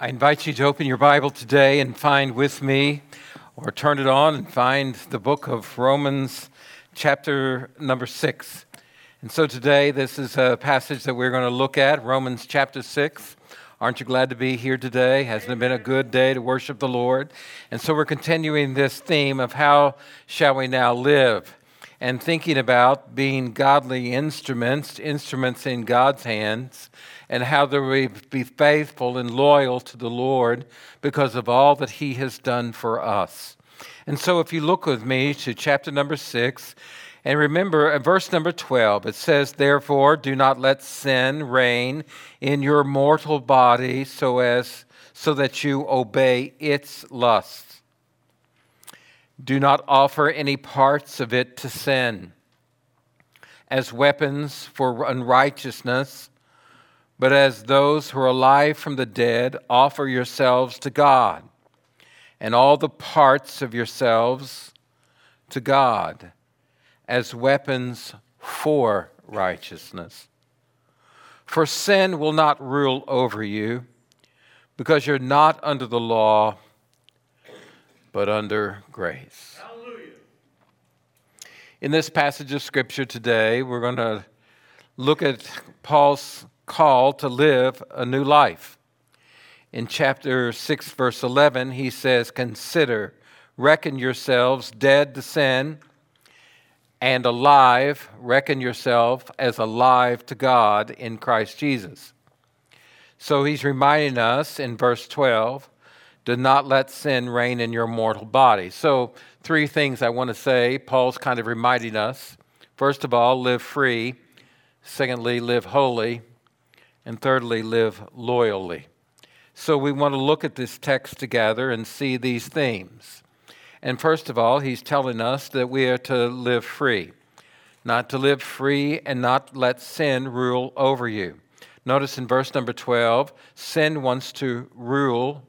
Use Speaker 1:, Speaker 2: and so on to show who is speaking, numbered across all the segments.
Speaker 1: I invite you to open your Bible today and find with me, or turn it on and find the book of Romans, chapter number six. And so today, this is a passage that we're going to look at, Romans chapter six. Aren't you glad to be here today? Hasn't it been a good day to worship the Lord? And so we're continuing this theme of how shall we now live? And thinking about being godly instruments, instruments in God's hands and how we be faithful and loyal to the Lord because of all that He has done for us. And so, if you look with me to chapter number six, and remember uh, verse number 12, it says, Therefore, do not let sin reign in your mortal body so as so that you obey its lusts. Do not offer any parts of it to sin as weapons for unrighteousness but as those who are alive from the dead, offer yourselves to God, and all the parts of yourselves to God as weapons for righteousness. For sin will not rule over you, because you're not under the law, but under grace. Hallelujah. In this passage of Scripture today, we're going to look at Paul's call to live a new life. In chapter 6, verse 11, he says, Consider, reckon yourselves dead to sin and alive, reckon yourself as alive to God in Christ Jesus. So he's reminding us in verse 12 do not let sin reign in your mortal body. So, three things I want to say. Paul's kind of reminding us. First of all, live free. Secondly, live holy. And thirdly, live loyally. So we want to look at this text together and see these themes. And first of all, he's telling us that we are to live free, not to live free and not let sin rule over you. Notice in verse number 12, sin wants to rule,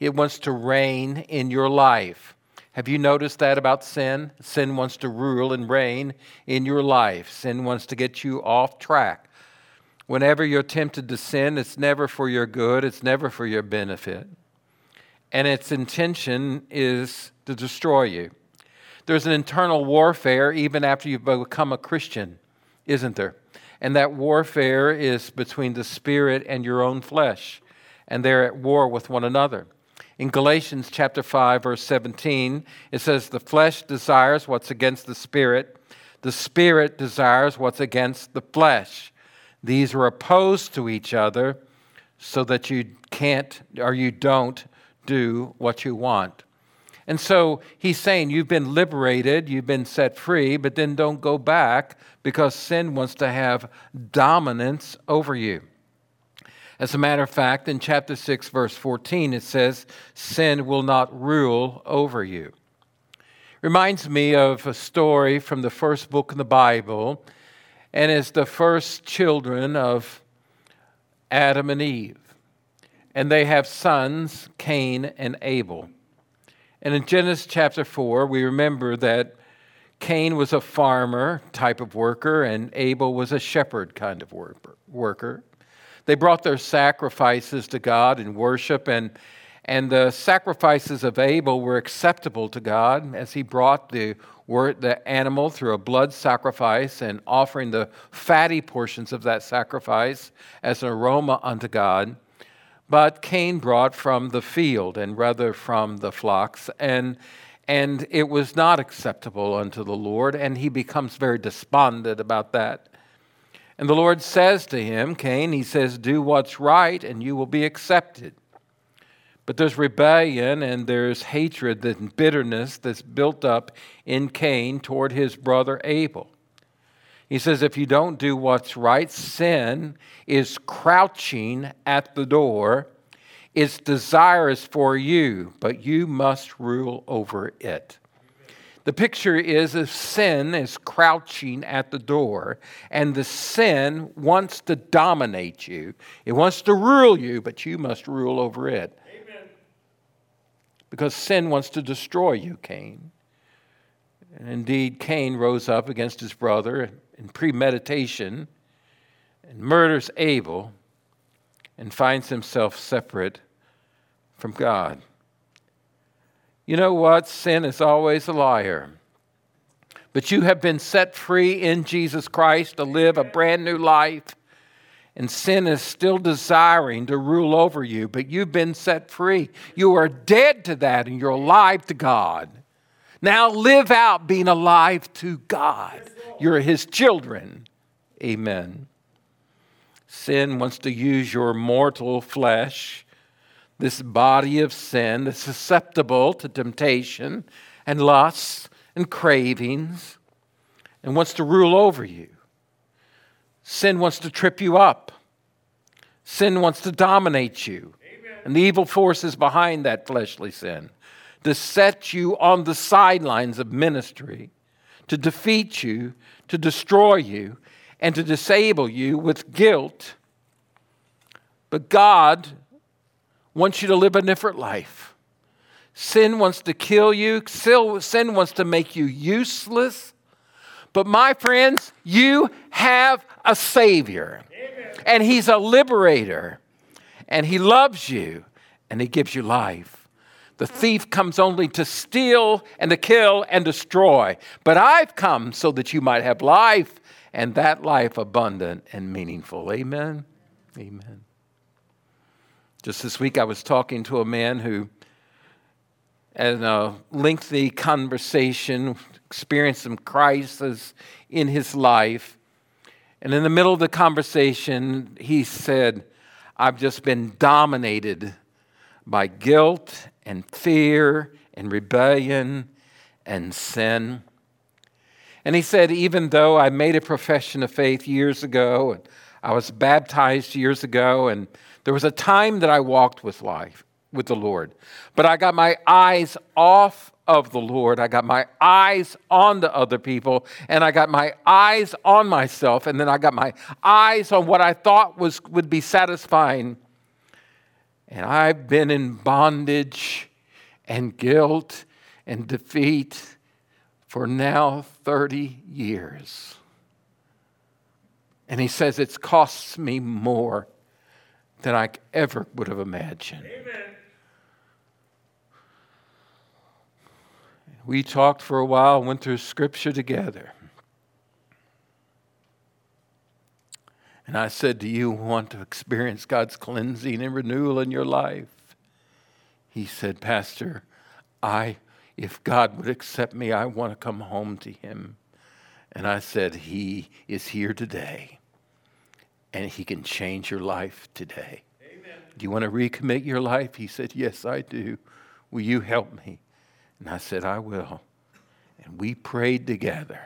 Speaker 1: it wants to reign in your life. Have you noticed that about sin? Sin wants to rule and reign in your life. Sin wants to get you off track. Whenever you're tempted to sin, it's never for your good, it's never for your benefit. And its intention is to destroy you. There's an internal warfare even after you've become a Christian, isn't there? And that warfare is between the spirit and your own flesh, and they're at war with one another. In Galatians chapter 5 verse 17, it says the flesh desires what's against the spirit, the spirit desires what's against the flesh. These are opposed to each other so that you can't or you don't do what you want. And so he's saying you've been liberated, you've been set free, but then don't go back because sin wants to have dominance over you. As a matter of fact, in chapter 6, verse 14, it says, Sin will not rule over you. Reminds me of a story from the first book in the Bible and it's the first children of Adam and Eve. And they have sons, Cain and Abel. And in Genesis chapter 4, we remember that Cain was a farmer type of worker, and Abel was a shepherd kind of worker. They brought their sacrifices to God in worship, and, and the sacrifices of Abel were acceptable to God as he brought the the animal through a blood sacrifice and offering the fatty portions of that sacrifice as an aroma unto God. But Cain brought from the field and rather from the flocks, and, and it was not acceptable unto the Lord, and he becomes very despondent about that. And the Lord says to him, Cain, he says, Do what's right, and you will be accepted. But there's rebellion and there's hatred and bitterness that's built up in Cain toward his brother Abel. He says, if you don't do what's right, sin is crouching at the door. Its desire is for you, but you must rule over it. The picture is if sin is crouching at the door, and the sin wants to dominate you. It wants to rule you, but you must rule over it Amen. because sin wants to destroy you, Cain. And indeed, Cain rose up against his brother in premeditation and murders Abel and finds himself separate from God. You know what? Sin is always a liar. But you have been set free in Jesus Christ to live a brand new life. And sin is still desiring to rule over you, but you've been set free. You are dead to that and you're alive to God. Now live out being alive to God. You're His children. Amen. Sin wants to use your mortal flesh, this body of sin that's susceptible to temptation and lusts and cravings, and wants to rule over you. Sin wants to trip you up. Sin wants to dominate you. Amen. And the evil forces behind that fleshly sin to set you on the sidelines of ministry, to defeat you, to destroy you, and to disable you with guilt. But God wants you to live a different life. Sin wants to kill you, sin wants to make you useless. But my friends, you have a Savior, Amen. and He's a liberator, and He loves you, and He gives you life. The thief comes only to steal and to kill and destroy. But I've come so that you might have life, and that life abundant and meaningful. Amen. Amen. Just this week, I was talking to a man who, in a lengthy conversation, experienced some crisis in his life. And in the middle of the conversation, he said, I've just been dominated by guilt and fear and rebellion and sin. And he said, even though I made a profession of faith years ago, and I was baptized years ago, and there was a time that I walked with life, with the Lord, but I got my eyes off of the Lord. I got my eyes on the other people, and I got my eyes on myself, and then I got my eyes on what I thought was would be satisfying. And I've been in bondage and guilt and defeat for now 30 years. And he says it's costs me more than I ever would have imagined. Amen. We talked for a while, went through scripture together. And I said, Do you want to experience God's cleansing and renewal in your life? He said, Pastor, I, if God would accept me, I want to come home to Him. And I said, He is here today, and He can change your life today. Amen. Do you want to recommit your life? He said, Yes, I do. Will you help me? And I said, I will. And we prayed together.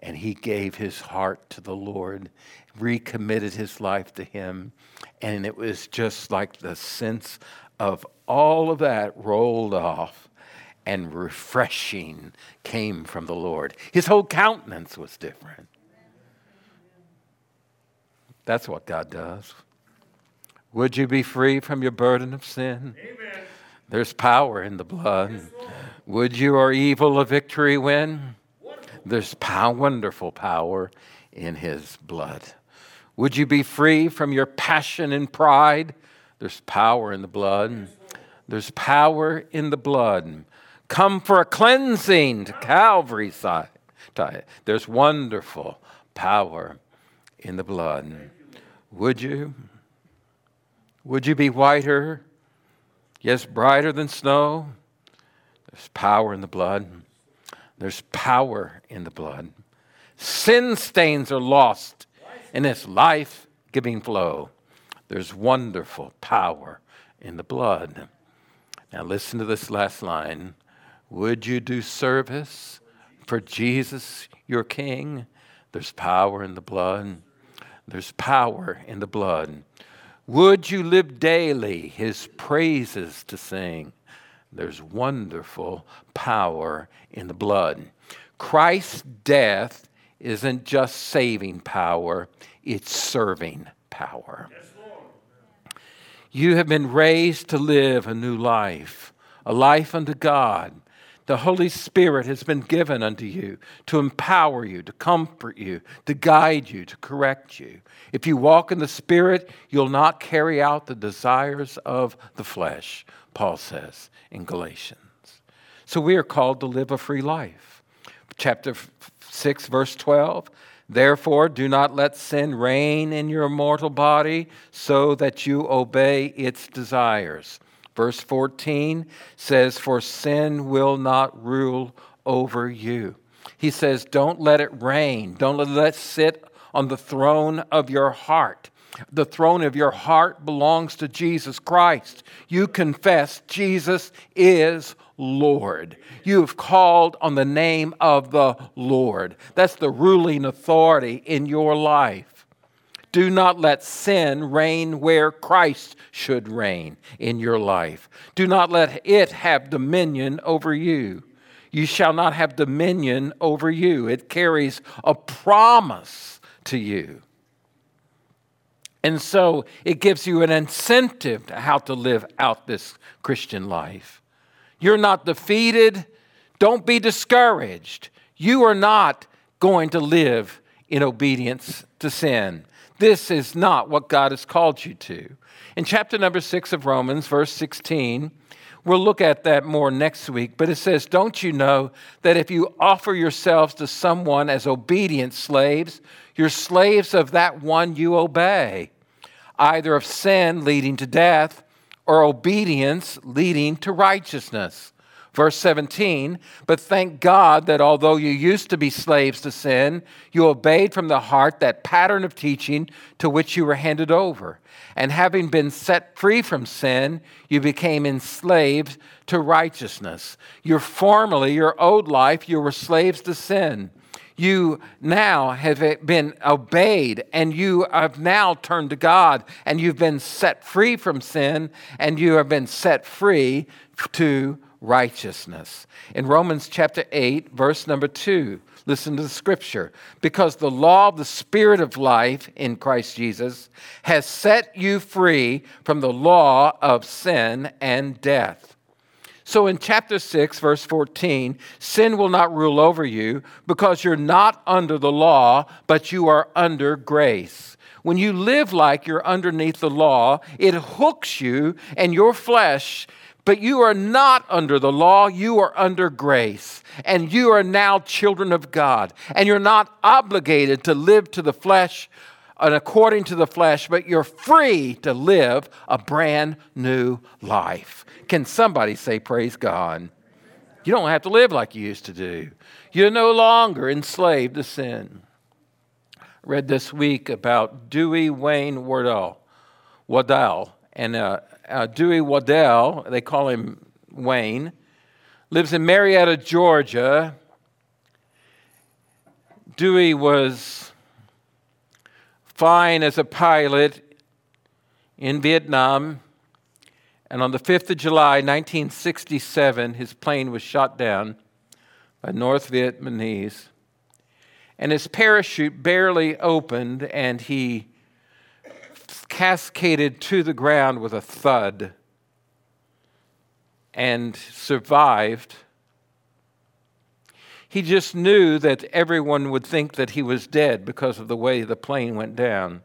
Speaker 1: And he gave his heart to the Lord, recommitted his life to him. And it was just like the sense of all of that rolled off and refreshing came from the Lord. His whole countenance was different. That's what God does. Would you be free from your burden of sin? Amen. There's power in the blood. Yes, would you or evil a victory win? There's power, wonderful power in his blood. Would you be free from your passion and pride? There's power in the blood. There's power in the blood. Come for a cleansing to Calvary side. There's wonderful power in the blood. Would you? Would you be whiter? Yes, brighter than snow? There's power in the blood. There's power in the blood. Sin stains are lost in its life giving flow. There's wonderful power in the blood. Now, listen to this last line Would you do service for Jesus, your King? There's power in the blood. There's power in the blood. Would you live daily his praises to sing? There's wonderful power in the blood. Christ's death isn't just saving power, it's serving power. you have been raised to live a new life, a life unto God The Holy Spirit has been given unto you to empower you, to comfort you, to guide you, to correct you. If you walk in the Spirit, you'll not carry out the desires of the flesh, Paul says in Galatians. So we are called to live a free life. Chapter 6, verse 12. Therefore, do not let sin reign in your mortal body so that you obey its desires. Verse 14 says, For sin will not rule over you. He says, Don't let it reign. Don't let it sit on the throne of your heart. The throne of your heart belongs to Jesus Christ. You confess Jesus is Lord. You have called on the name of the Lord. That's the ruling authority in your life. Do not let sin reign where Christ should reign in your life. Do not let it have dominion over you. You shall not have dominion over you. It carries a promise to you. And so it gives you an incentive to how to live out this Christian life. You're not defeated. Don't be discouraged. You are not going to live in obedience to sin. This is not what God has called you to. In chapter number six of Romans, verse 16, we'll look at that more next week, but it says, Don't you know that if you offer yourselves to someone as obedient slaves, you're slaves of that one you obey, either of sin leading to death or obedience leading to righteousness? Verse 17, but thank God that although you used to be slaves to sin, you obeyed from the heart that pattern of teaching to which you were handed over. And having been set free from sin, you became enslaved to righteousness. Your formerly, your old life, you were slaves to sin. You now have been obeyed and you have now turned to God and you've been set free from sin and you have been set free to righteousness. In Romans chapter 8, verse number 2, listen to the scripture. Because the law of the Spirit of life in Christ Jesus has set you free from the law of sin and death. So in chapter 6, verse 14, sin will not rule over you because you're not under the law, but you are under grace. When you live like you're underneath the law, it hooks you and your flesh but you are not under the law, you are under grace. And you are now children of God. And you're not obligated to live to the flesh and according to the flesh, but you're free to live a brand new life. Can somebody say, Praise God? You don't have to live like you used to do. You're no longer enslaved to sin. I read this week about Dewey Wayne Wardell, Waddell, and uh, uh, Dewey Waddell, they call him Wayne, lives in Marietta, Georgia. Dewey was fine as a pilot in Vietnam, and on the 5th of July, 1967, his plane was shot down by North Vietnamese, and his parachute barely opened, and he cascaded to the ground with a thud and survived. He just knew that everyone would think that he was dead because of the way the plane went down.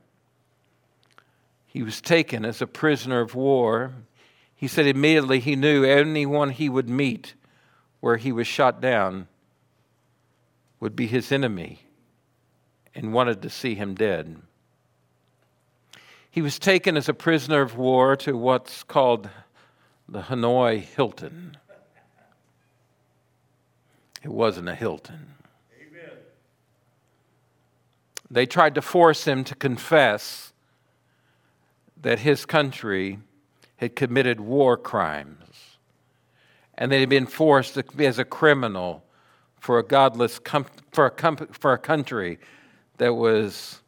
Speaker 1: He was taken as a prisoner of war. He said immediately he knew anyone he would meet where he was shot down would be his enemy and wanted to see him dead. He was taken as a prisoner of war to what's called the Hanoi Hilton. It wasn't a Hilton. Amen. They tried to force him to confess that his country had committed war crimes and he had been forced to be as a criminal for a godless com- for, a com- for a country that was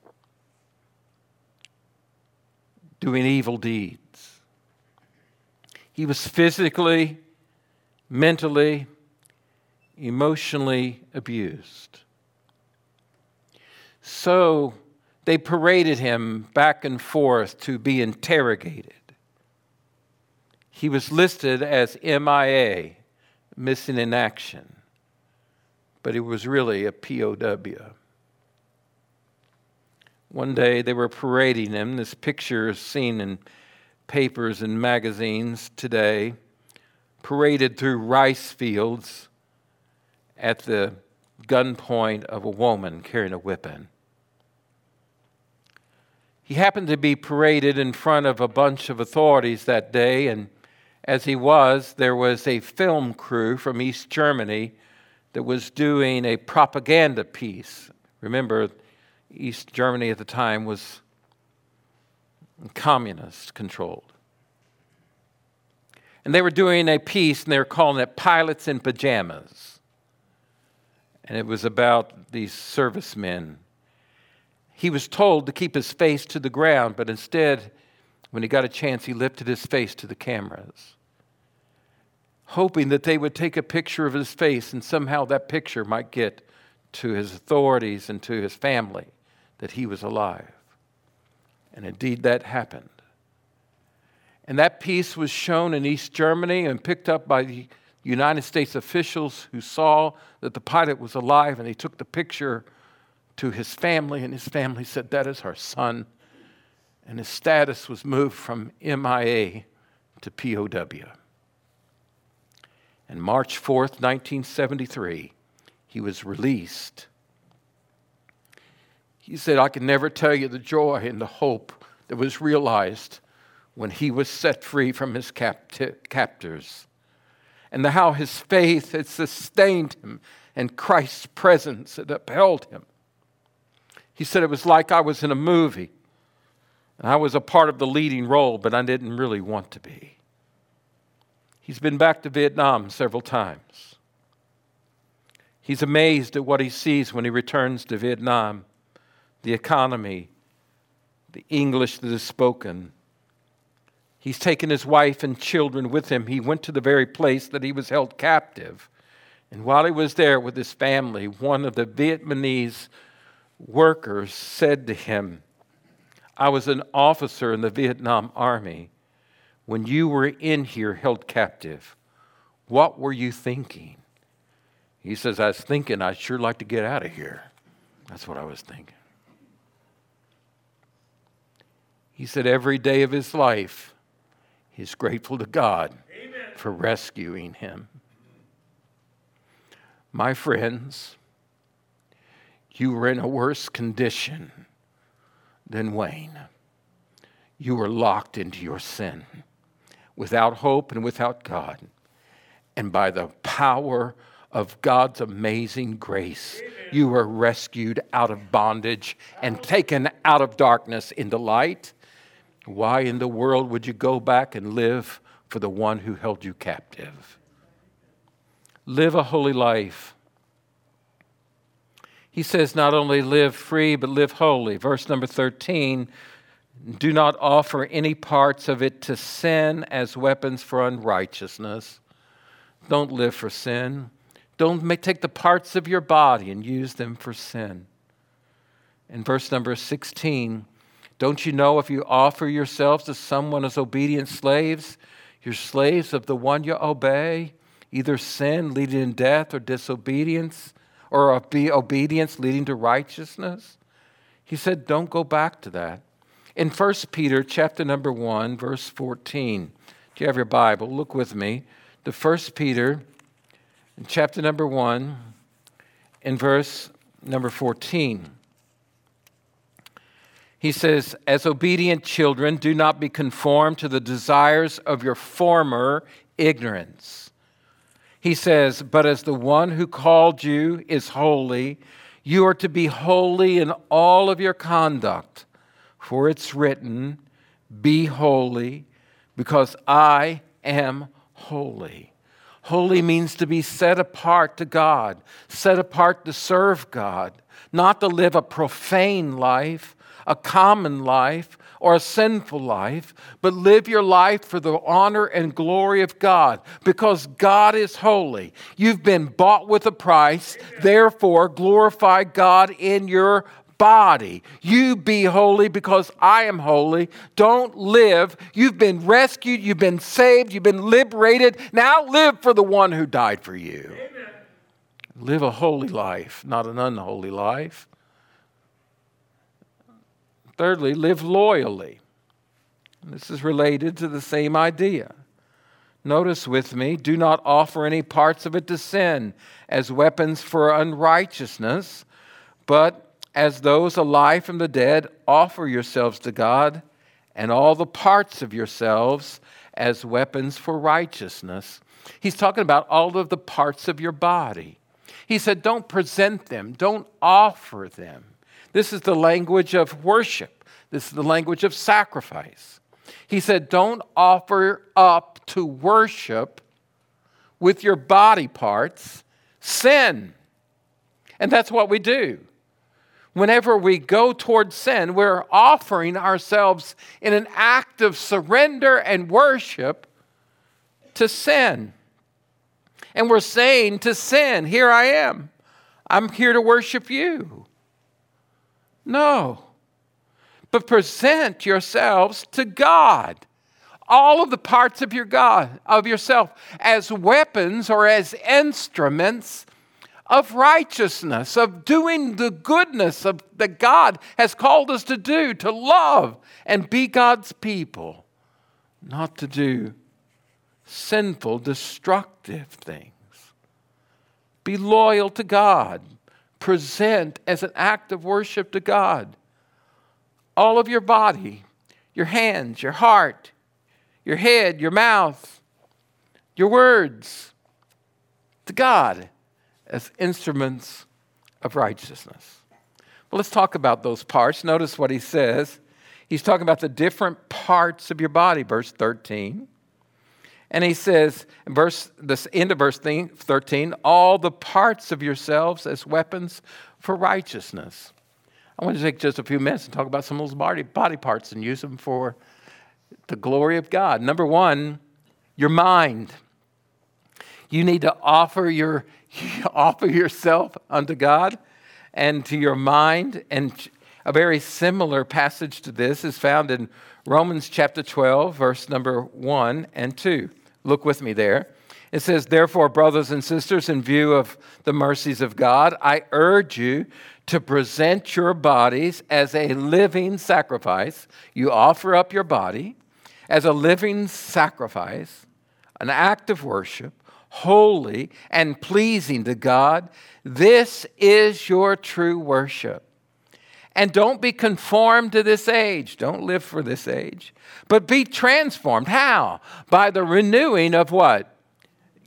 Speaker 1: doing evil deeds. He was physically, mentally, emotionally abused. So they paraded him back and forth to be interrogated. He was listed as MIA, missing in action, but he was really a POW. One day they were parading him. This picture is seen in papers and magazines today, paraded through rice fields at the gunpoint of a woman carrying a whipping. He happened to be paraded in front of a bunch of authorities that day, and as he was, there was a film crew from East Germany that was doing a propaganda piece. Remember, East Germany at the time was communist controlled. And they were doing a piece and they were calling it Pilots in Pajamas. And it was about these servicemen. He was told to keep his face to the ground, but instead, when he got a chance, he lifted his face to the cameras, hoping that they would take a picture of his face and somehow that picture might get to his authorities and to his family that he was alive. And indeed, that happened. And that piece was shown in East Germany and picked up by the United States officials who saw that the pilot was alive and he took the picture to his family, and his family said, That is our son. And his status was moved from MIA to POW. And March 4th, 1973, he was released he said, I can never tell you the joy and the hope that was realized when he was set free from his captors, and the, how his faith had sustained him and Christ's presence had upheld him. He said, It was like I was in a movie. And I was a part of the leading role, but I didn't really want to be. He's been back to Vietnam several times. He's amazed at what he sees when he returns to Vietnam the economy, the English that is spoken. He's taken his wife and children with him. He went to the very place that he was held captive. And while he was there with his family, one of the Vietnamese workers said to him, I was an officer in the Vietnam Army. When you were in here held captive, what were you thinking? He says, I was thinking I'd sure like to get out of here. That's what I was thinking. He said every day of his life, he's grateful to God Amen. for rescuing him. My friends, you were in a worse condition than Wayne. You were locked into your sin without hope and without God. And by the power of God's amazing grace, you were rescued out of bondage and taken out of darkness into light why in the world would you go back and live for the one who held you captive? Live a holy life. He says, not only live free, but live holy. Verse number 13 do not offer any parts of it to sin as weapons for unrighteousness. Don't live for sin. Don't take the parts of your body and use them for sin. In verse number 16, don't you know if you offer yourselves to someone as obedient slaves, you're slaves of the one you obey, either sin leading in death or disobedience, or be obedience leading to righteousness? He said, don't go back to that. In 1 Peter chapter number 1, verse 14, do you have your Bible? Look with me to 1 Peter chapter number 1 in verse number 14. He says, As obedient children, do not be conformed to the desires of your former ignorance. He says, But as the one who called you is holy, you are to be holy in all of your conduct. For it's written, Be holy, because I am holy. Holy means to be set apart to God, set apart to serve God, not to live a profane life a common life or a sinful life, but live your life for the honor and glory of God because God is holy. You've been bought with a price, therefore, glorify God in your body. You be holy because I am holy. Don't live. You've been rescued, you've been saved, you've been liberated. Now live for the one who died for you. Amen. Live a holy life, not an unholy life. Thirdly, live loyally. This is related to the same idea. Notice with me, do not offer any parts of it to sin as weapons for unrighteousness, but as those alive from the dead, offer yourselves to God and all the parts of yourselves as weapons for righteousness. He's talking about all of the parts of your body. He said, don't present them, don't offer them. This is the language of worship, this is the language of sacrifice. He said, Don't offer up to worship with your body parts sin. And that's what we do. Whenever we go towards sin, we're offering ourselves in an act of surrender and worship to sin. And we're saying to sin, Here I am. I'm here to worship you. No. But present yourselves to God. All of the parts of your God, of yourself, as weapons or as instruments of righteousness, of doing the goodness of that God has called us to do, to love and be God's people, not to do sinful, destructive things. Be loyal to God. Present as an act of worship to God all of your body, your hands, your heart, your head, your mouth, your words to God as instruments of righteousness. Well, let's talk about those parts. Notice what he says. He's talking about the different parts of your body, verse 13. And he says, verse this end of verse 13, all the parts of yourselves as weapons for righteousness. I want to take just a few minutes and talk about some of those body, body parts and use them for the glory of God. Number one, your mind. You need to offer your offer yourself unto God and to your mind. And a very similar passage to this is found in Romans chapter 12, verse number 1 and 2. Look with me there. It says, Therefore, brothers and sisters, in view of the mercies of God, I urge you to present your bodies as a living sacrifice. You offer up your body as a living sacrifice, an act of worship, holy and pleasing to God. This is your true worship. And don't be conformed to this age. Don't live for this age. But be transformed. How? By the renewing of what?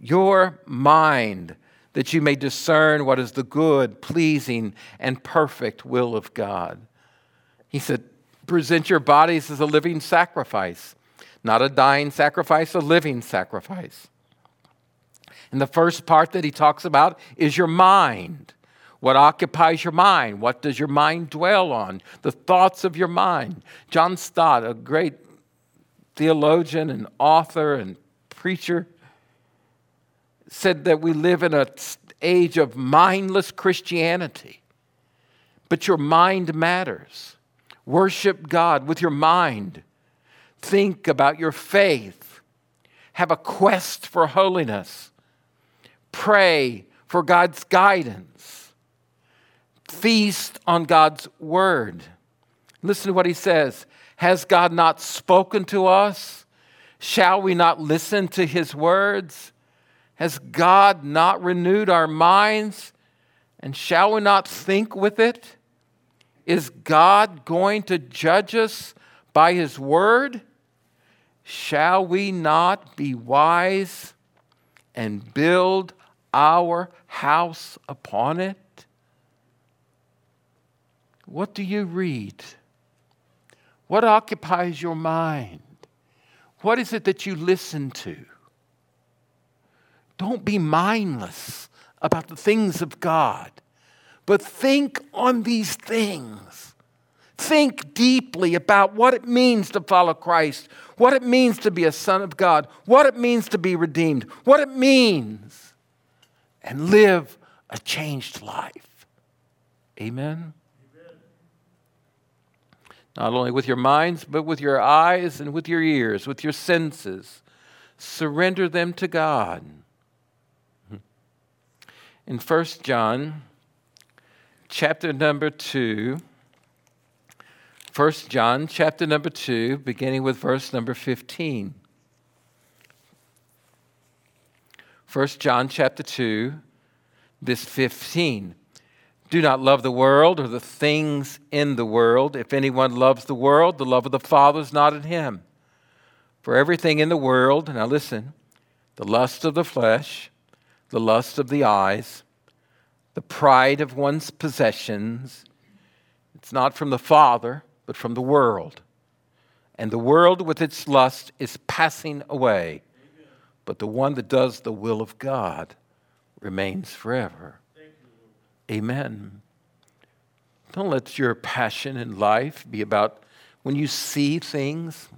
Speaker 1: Your mind that you may discern what is the good, pleasing, and perfect will of God. He said, Present your bodies as a living sacrifice, not a dying sacrifice, a living sacrifice. And the first part that he talks about is your mind. What occupies your mind? What does your mind dwell on? The thoughts of your mind. John Stott, a great theologian and author and preacher, said that we live in an age of mindless Christianity. But your mind matters. Worship God with your mind. Think about your faith. Have a quest for holiness. Pray for God's guidance. Feast on God's word. Listen to what he says Has God not spoken to us? Shall we not listen to his words? Has God not renewed our minds? And shall we not think with it? Is God going to judge us by his word? Shall we not be wise and build our house upon it? What do you read? What occupies your mind? What is it that you listen to? Don't be mindless about the things of God, but think on these things. Think deeply about what it means to follow Christ, what it means to be a son of God, what it means to be redeemed, what it means, and live a changed life. Amen? Not only with your minds, but with your eyes and with your ears, with your senses. Surrender them to God. In 1 John chapter number 2, 1 John chapter number 2, beginning with verse number 15. 1 John chapter 2, this 15. Do not love the world or the things in the world. If anyone loves the world, the love of the Father is not in him. For everything in the world, now listen, the lust of the flesh, the lust of the eyes, the pride of one's possessions, it's not from the Father, but from the world. And the world with its lust is passing away, but the one that does the will of God remains forever. Amen. Don't let your passion in life be about when you see things,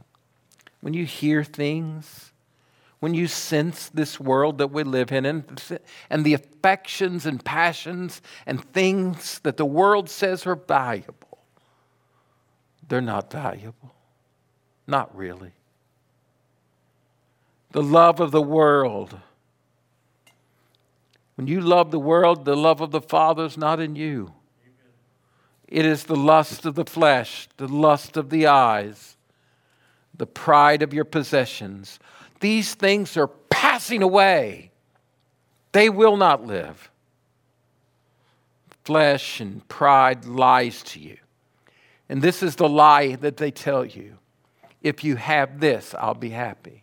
Speaker 1: when you hear things, when you sense this world that we live in and, and the affections and passions and things that the world says are valuable. They're not valuable. Not really. The love of the world when you love the world, the love of the Father is not in you. It is the lust of the flesh, the lust of the eyes, the pride of your possessions. These things are passing away, they will not live. Flesh and pride lies to you. And this is the lie that they tell you. If you have this, I'll be happy.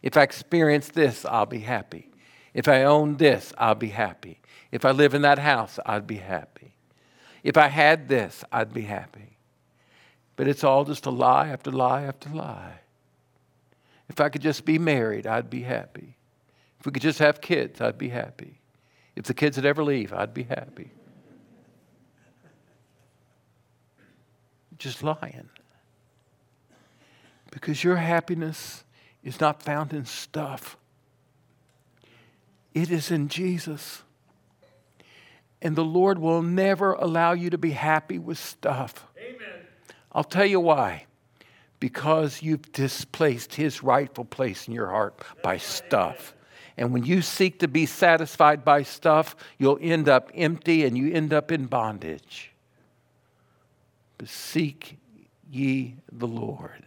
Speaker 1: If I experience this, I'll be happy. If I own this, I'll be happy. If I live in that house, I'd be happy. If I had this, I'd be happy. But it's all just a lie after lie after lie. If I could just be married, I'd be happy. If we could just have kids, I'd be happy. If the kids would ever leave, I'd be happy. Just lying. Because your happiness is not found in stuff. It is in Jesus. And the Lord will never allow you to be happy with stuff. Amen. I'll tell you why. Because you've displaced his rightful place in your heart by stuff. And when you seek to be satisfied by stuff, you'll end up empty and you end up in bondage. But seek ye the Lord.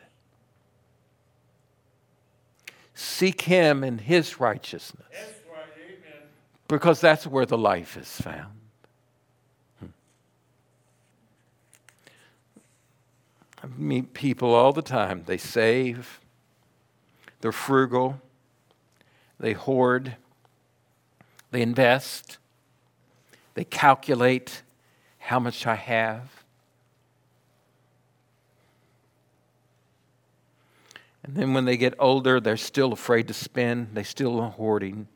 Speaker 1: Seek him in his righteousness because that's where the life is found. Hmm. I meet people all the time. They save, they're frugal, they hoard, they invest, they calculate how much I have. And then when they get older, they're still afraid to spend, they still are hoarding.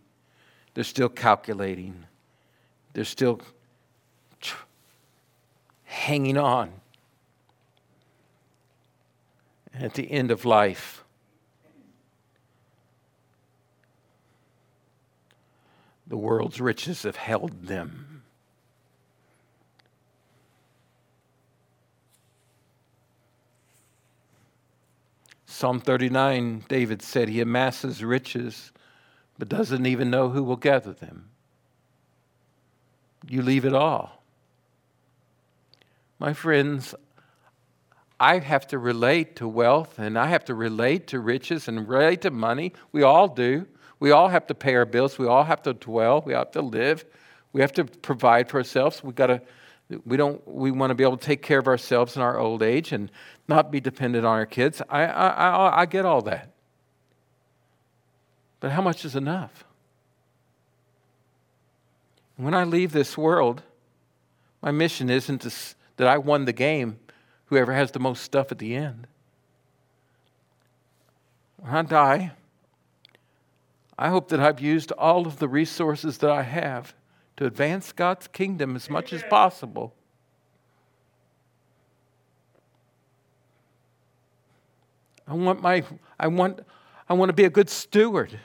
Speaker 1: They're still calculating. They're still hanging on. And at the end of life, the world's riches have held them. Psalm 39, David said, He amasses riches but doesn't even know who will gather them. You leave it all. My friends, I have to relate to wealth and I have to relate to riches and relate to money. We all do. We all have to pay our bills. We all have to dwell. We have to live. We have to provide for ourselves. We got to. We don't. We want to be able to take care of ourselves in our old age and not be dependent on our kids. I I, I, I get all that. But how much is enough? When I leave this world, my mission isn't to, that I won the game, whoever has the most stuff at the end. When I die, I hope that I've used all of the resources that I have to advance God's kingdom as much as possible. I want my I want I want to be a good steward.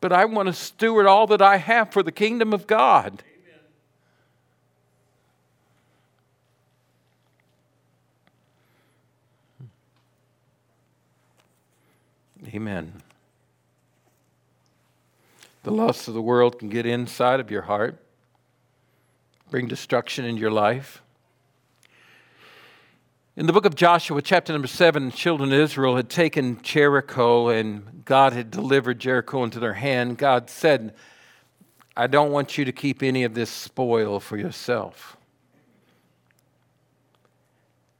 Speaker 1: But I want to steward all that I have for the kingdom of God. Amen. Amen. The lusts of the world can get inside of your heart, bring destruction into your life. In the book of Joshua, chapter number seven, the children of Israel had taken Jericho and God had delivered Jericho into their hand. God said, I don't want you to keep any of this spoil for yourself.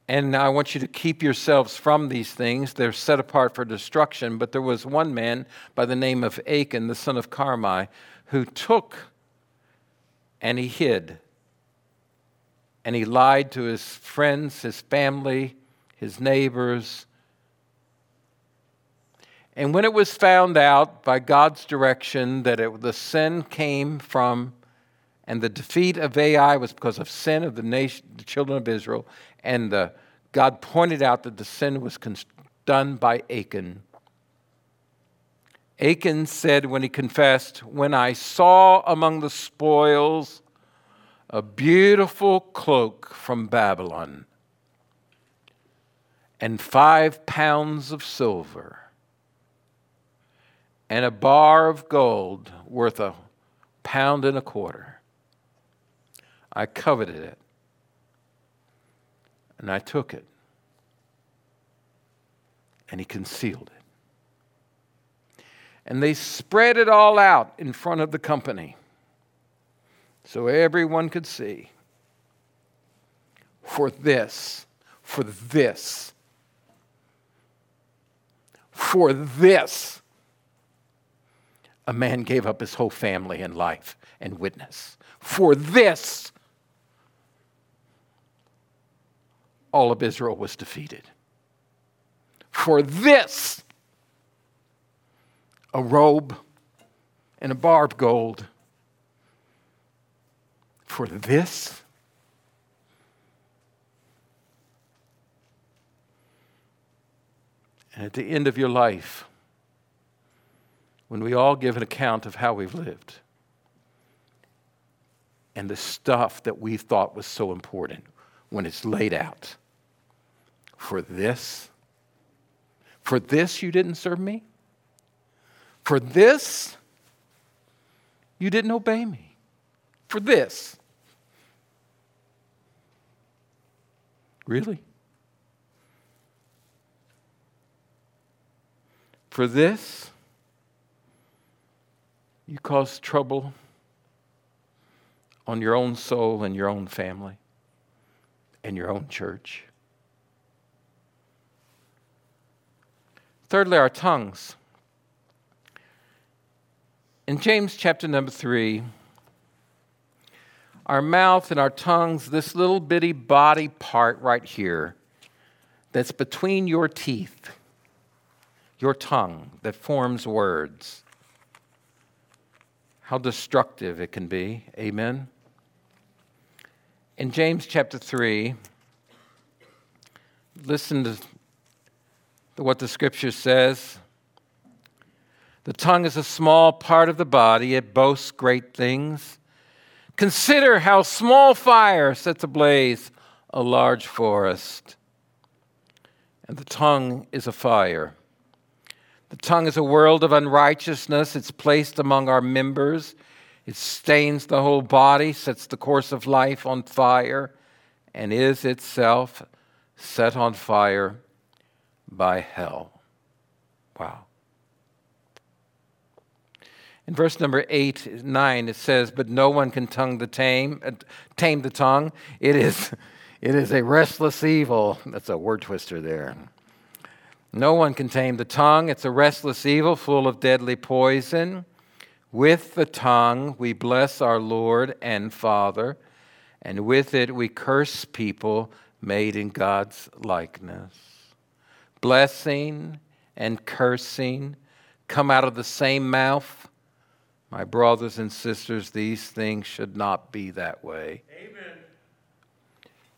Speaker 1: And I want you to keep yourselves from these things. They're set apart for destruction. But there was one man by the name of Achan, the son of Carmi, who took and he hid and he lied to his friends, his family, his neighbors. And when it was found out by God's direction that it, the sin came from, and the defeat of Ai was because of sin of the nation, the children of Israel, and the, God pointed out that the sin was done by Achan. Achan said when he confessed, When I saw among the spoils a beautiful cloak from Babylon, and five pounds of silver, and a bar of gold worth a pound and a quarter. I coveted it, and I took it, and he concealed it. And they spread it all out in front of the company so everyone could see. For this, for this, for this, a man gave up his whole family and life and witness. For this, all of Israel was defeated. For this, a robe and a bar of gold for this? And at the end of your life, when we all give an account of how we've lived and the stuff that we thought was so important, when it's laid out, for this, for this you didn't serve me? For this, you didn't obey me? For this, Really? For this, you cause trouble on your own soul and your own family and your own church. Thirdly, our tongues. In James chapter number 3, our mouth and our tongues, this little bitty body part right here that's between your teeth, your tongue that forms words. How destructive it can be. Amen. In James chapter 3, listen to what the scripture says. The tongue is a small part of the body, it boasts great things. Consider how small fire sets ablaze a large forest. And the tongue is a fire. The tongue is a world of unrighteousness. It's placed among our members. It stains the whole body, sets the course of life on fire, and is itself set on fire by hell. Wow. In verse number 8, 9, it says, But no one can tongue the tame, uh, tame the tongue. It is, it is a restless evil. That's a word twister there. No one can tame the tongue. It's a restless evil full of deadly poison. With the tongue we bless our Lord and Father, and with it we curse people made in God's likeness. Blessing and cursing come out of the same mouth. My brothers and sisters, these things should not be that way. Amen.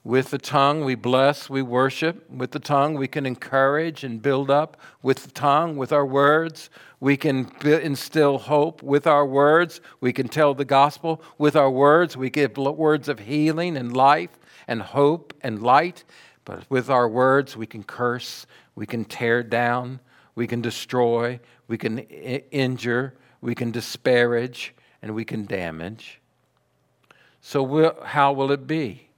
Speaker 1: With the tongue, we bless, we worship. With the tongue, we can encourage and build up. With the tongue, with our words, we can instill hope. With our words, we can tell the gospel. With our words, we give words of healing and life and hope and light. But with our words, we can curse, we can tear down, we can destroy, we can I- injure, we can disparage, and we can damage. So, how will it be?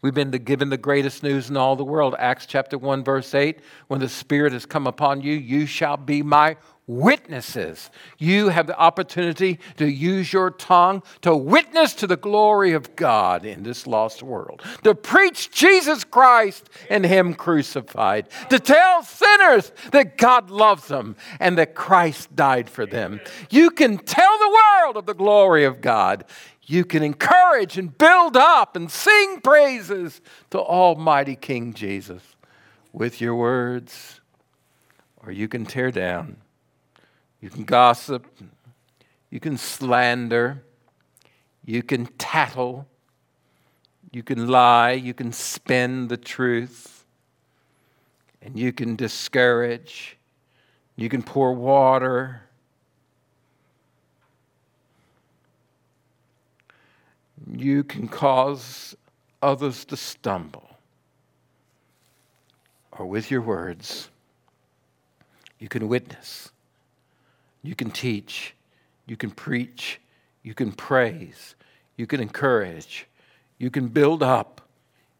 Speaker 1: We've been given the greatest news in all the world. Acts chapter 1, verse 8 When the Spirit has come upon you, you shall be my witnesses. You have the opportunity to use your tongue to witness to the glory of God in this lost world, to preach Jesus Christ and Him crucified, to tell sinners that God loves them and that Christ died for them. You can tell the world of the glory of God. You can encourage and build up and sing praises to Almighty King Jesus with your words, or you can tear down you can gossip. You can slander. You can tattle. You can lie. You can spin the truth. And you can discourage. You can pour water. You can cause others to stumble. Or with your words, you can witness you can teach, you can preach, you can praise, you can encourage, you can build up,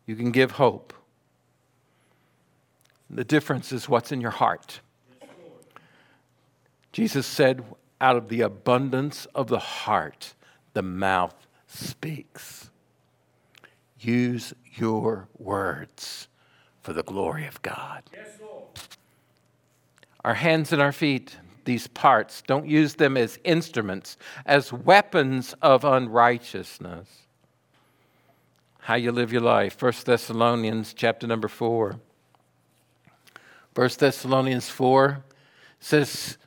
Speaker 1: you can give hope. The difference is what's in your heart. Jesus said, out of the abundance of the heart, the mouth speaks. Use your words for the glory of God. Yes, our hands and our feet, these parts. Don't use them as instruments, as weapons of unrighteousness. How you live your life. 1 Thessalonians chapter number 4. 1 Thessalonians 4 says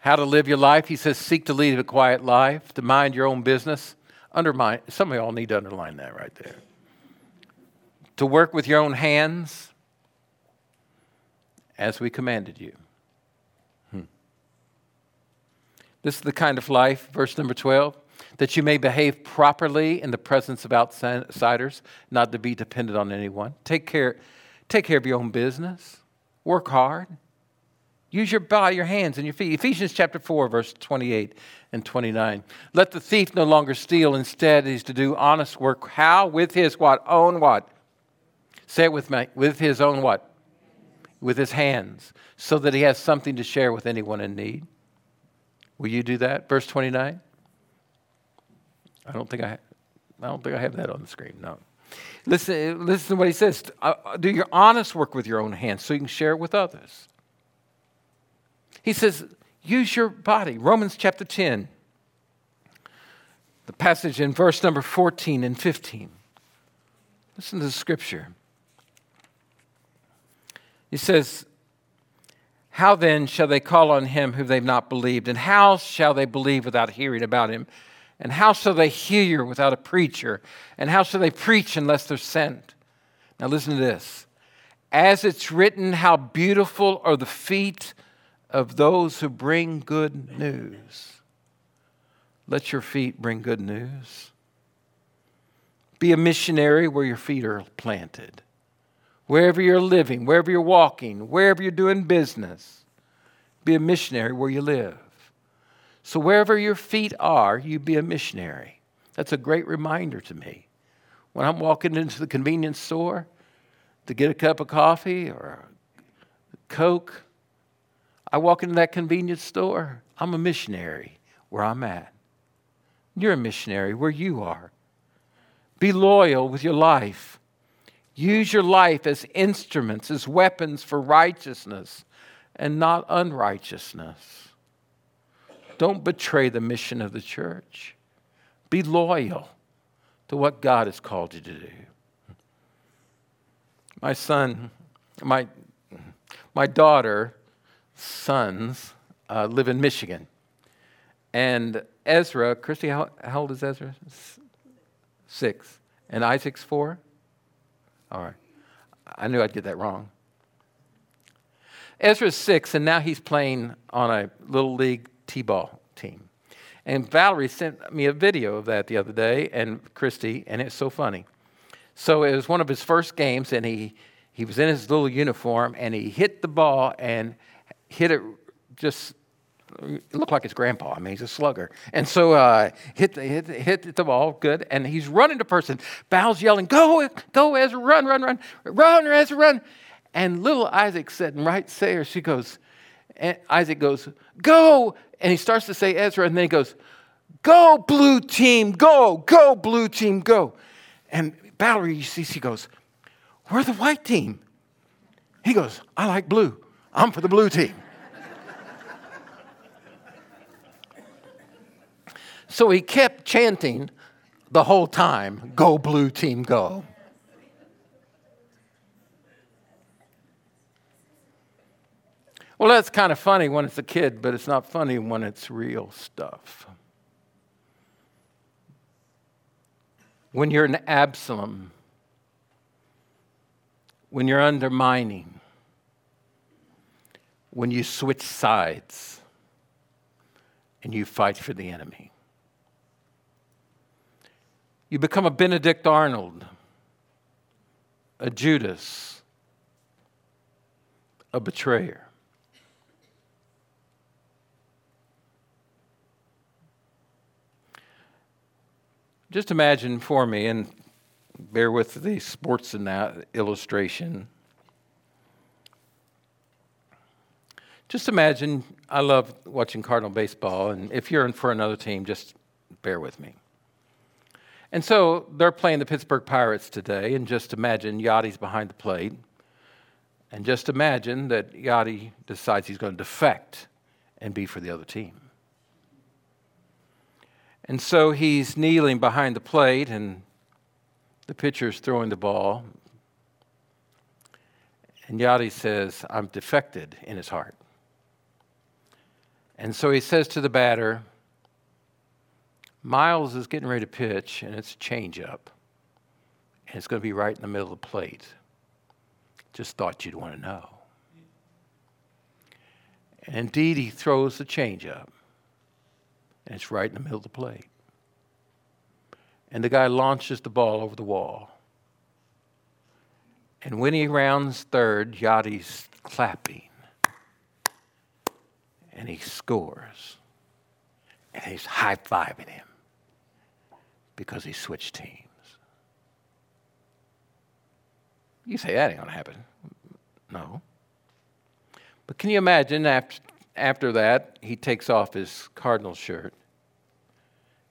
Speaker 1: how to live your life. He says, seek to lead a quiet life, to mind your own business. Undermine, some of y'all need to underline that right there. To work with your own hands as we commanded you. This is the kind of life, verse number 12, that you may behave properly in the presence of outsiders, not to be dependent on anyone. Take care, take care of your own business. Work hard. Use your body, your hands, and your feet. Ephesians chapter 4, verse 28 and 29. Let the thief no longer steal. Instead, he's to do honest work. How? With his what? Own what? Say it with me. With his own what? With his hands, so that he has something to share with anyone in need. Will you do that? Verse 29? I don't think I, I don't think I have that on the screen. No. Listen, listen to what he says. Uh, uh, do your honest work with your own hands so you can share it with others. He says, use your body. Romans chapter 10, the passage in verse number 14 and 15. Listen to the scripture. He says, how then shall they call on him whom they've not believed? And how shall they believe without hearing about him? And how shall they hear without a preacher? And how shall they preach unless they're sent? Now listen to this. As it's written, how beautiful are the feet of those who bring good news. Let your feet bring good news. Be a missionary where your feet are planted wherever you're living, wherever you're walking, wherever you're doing business. Be a missionary where you live. So, wherever your feet are, you be a missionary. That's a great reminder to me. When I'm walking into the convenience store to get a cup of coffee or a Coke, I walk into that convenience store. I'm a missionary where I'm at. You're a missionary where you are. Be loyal with your life. Use your life as instruments, as weapons for righteousness and not unrighteousness. Don't betray the mission of the church. Be loyal to what God has called you to do. My son, my, my daughter, sons uh, live in Michigan. And Ezra, Christy, how, how old is Ezra? Six. And Isaac's four? All right. I knew I'd get that wrong. Ezra's six, and now he's playing on a little league t ball team. And Valerie sent me a video of that the other day, and Christy, and it's so funny. So it was one of his first games, and he, he was in his little uniform, and he hit the ball, and hit it just it looked like his grandpa. I mean, he's a slugger. And so uh, hit, the, hit, hit the ball, good. And he's running to person. Val's yelling, Go, go, Ezra, run, run, run, run, Ezra, run. And little Isaac sitting right there, she goes, and Isaac goes, Go. And he starts to say Ezra, and then he goes, Go, blue team, go, go, blue team, go. And Valerie, you see, she goes, We're the white team. He goes, I like blue. I'm for the blue team. So he kept chanting the whole time Go, blue team, go. Well, that's kind of funny when it's a kid, but it's not funny when it's real stuff. When you're an Absalom, when you're undermining, when you switch sides and you fight for the enemy. You become a Benedict Arnold, a Judas, a betrayer. Just imagine for me, and bear with the sports in that illustration. Just imagine, I love watching Cardinal baseball, and if you're in for another team, just bear with me. And so they're playing the Pittsburgh Pirates today, and just imagine Yadi's behind the plate. And just imagine that Yadi decides he's going to defect and be for the other team. And so he's kneeling behind the plate, and the pitcher's throwing the ball. And Yadi says, I'm defected in his heart. And so he says to the batter, Miles is getting ready to pitch, and it's a changeup. And it's going to be right in the middle of the plate. Just thought you'd want to know. And indeed, he throws the changeup, and it's right in the middle of the plate. And the guy launches the ball over the wall. And when he rounds third, Yadi's clapping. And he scores. And he's high fiving him because he switched teams. You say that ain't going to happen. No. But can you imagine after, after that, he takes off his Cardinal shirt,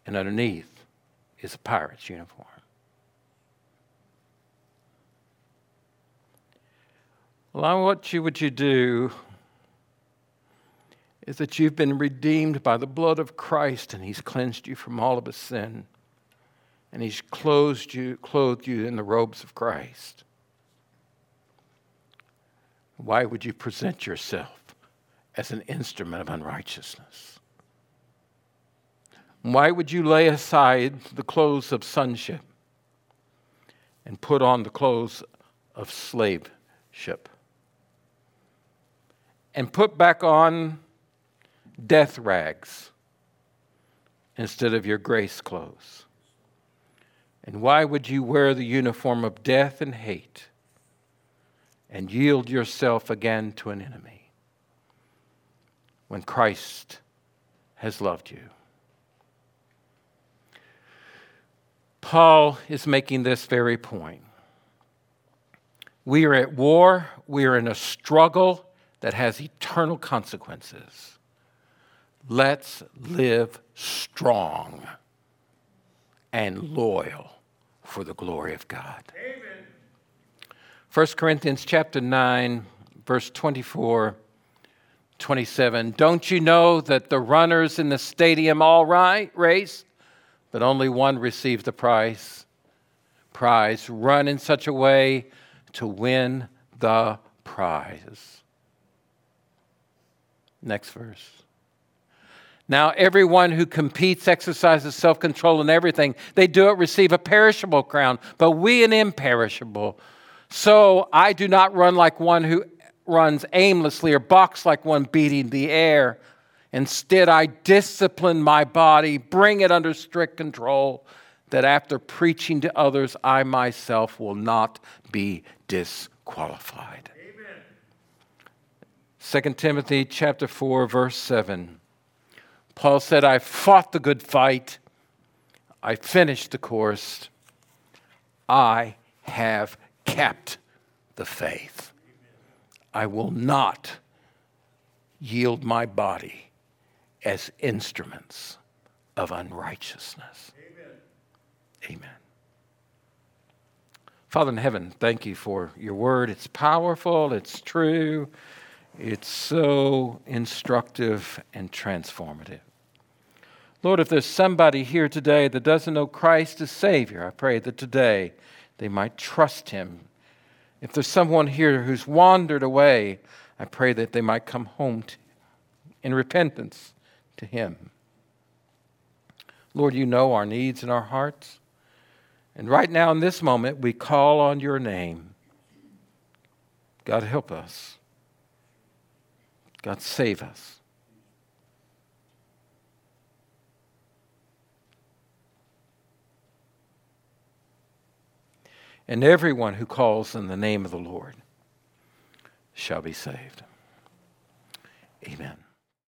Speaker 1: and underneath is a pirate's uniform. Well, what you would you do is that you've been redeemed by the blood of Christ, and He's cleansed you from all of his sin and he's clothed you, clothed you in the robes of Christ. Why would you present yourself as an instrument of unrighteousness? Why would you lay aside the clothes of sonship and put on the clothes of slaveship? And put back on death rags instead of your grace clothes? And why would you wear the uniform of death and hate and yield yourself again to an enemy when Christ has loved you? Paul is making this very point. We are at war, we are in a struggle that has eternal consequences. Let's live strong and loyal for the glory of God. Amen. 1 Corinthians chapter 9 verse 24 27 Don't you know that the runners in the stadium all right race? But only one receives the prize prize. Run in such a way to win the prize. Next verse now, everyone who competes exercises self control in everything. They do it, receive a perishable crown, but we an imperishable. So I do not run like one who runs aimlessly or box like one beating the air. Instead, I discipline my body, bring it under strict control, that after preaching to others, I myself will not be disqualified. 2 Timothy chapter 4 verse 7. Paul said, "I fought the good fight. I finished the course. I have kept the faith. I will not yield my body as instruments of unrighteousness." Amen. Amen. Father in heaven, thank you for your word. It's powerful, it's true, it's so instructive and transformative. Lord, if there's somebody here today that doesn't know Christ as Savior, I pray that today they might trust Him. If there's someone here who's wandered away, I pray that they might come home to, in repentance to Him. Lord, you know our needs and our hearts. And right now, in this moment, we call on your name. God, help us. God, save us. And everyone who calls in the name of the Lord shall be saved. Amen.